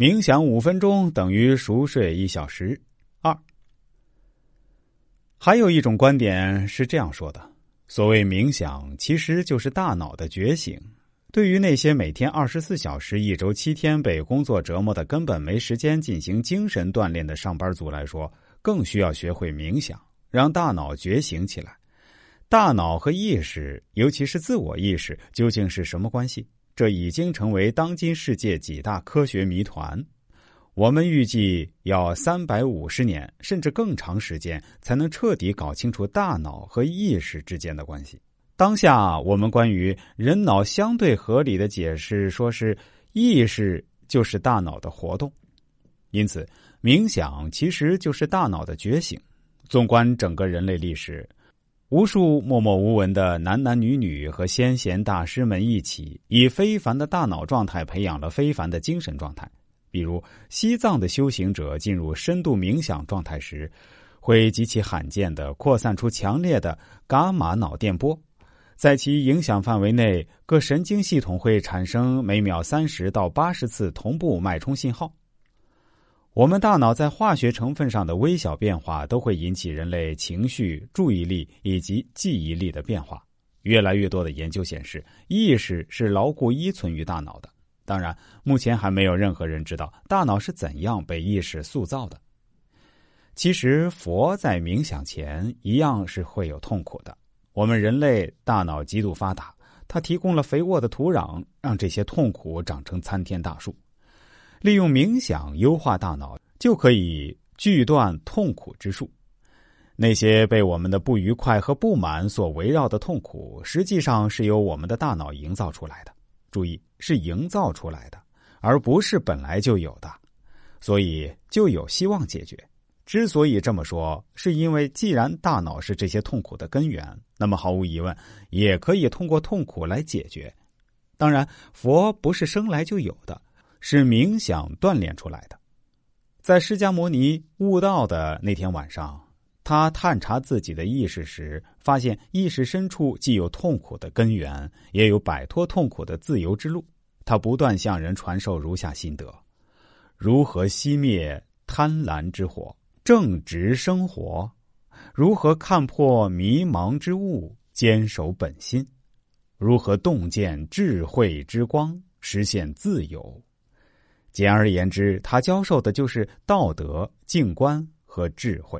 冥想五分钟等于熟睡一小时。二，还有一种观点是这样说的：所谓冥想，其实就是大脑的觉醒。对于那些每天二十四小时、一周七天被工作折磨的根本没时间进行精神锻炼的上班族来说，更需要学会冥想，让大脑觉醒起来。大脑和意识，尤其是自我意识，究竟是什么关系？这已经成为当今世界几大科学谜团。我们预计要三百五十年甚至更长时间，才能彻底搞清楚大脑和意识之间的关系。当下，我们关于人脑相对合理的解释，说是意识就是大脑的活动，因此冥想其实就是大脑的觉醒。纵观整个人类历史，无数默默无闻的男男女女和先贤大师们一起，以非凡的大脑状态培养了非凡的精神状态。比如，西藏的修行者进入深度冥想状态时，会极其罕见的扩散出强烈的伽马脑电波。在其影响范围内，各神经系统会产生每秒三十到八十次同步脉冲信号。我们大脑在化学成分上的微小变化，都会引起人类情绪、注意力以及记忆力的变化。越来越多的研究显示，意识是牢固依存于大脑的。当然，目前还没有任何人知道大脑是怎样被意识塑造的。其实，佛在冥想前一样是会有痛苦的。我们人类大脑极度发达，它提供了肥沃的土壤，让这些痛苦长成参天大树。利用冥想优化大脑，就可以锯断痛苦之树。那些被我们的不愉快和不满所围绕的痛苦，实际上是由我们的大脑营造出来的。注意，是营造出来的，而不是本来就有的，所以就有希望解决。之所以这么说，是因为既然大脑是这些痛苦的根源，那么毫无疑问，也可以通过痛苦来解决。当然，佛不是生来就有的，是冥想锻炼出来的。在释迦牟尼悟道的那天晚上，他探查自己的意识时，发现意识深处既有痛苦的根源，也有摆脱痛苦的自由之路。他不断向人传授如下心得：如何熄灭贪婪之火？正直生活，如何看破迷茫之物，坚守本心？如何洞见智慧之光，实现自由？简而言之，他教授的就是道德、静观和智慧。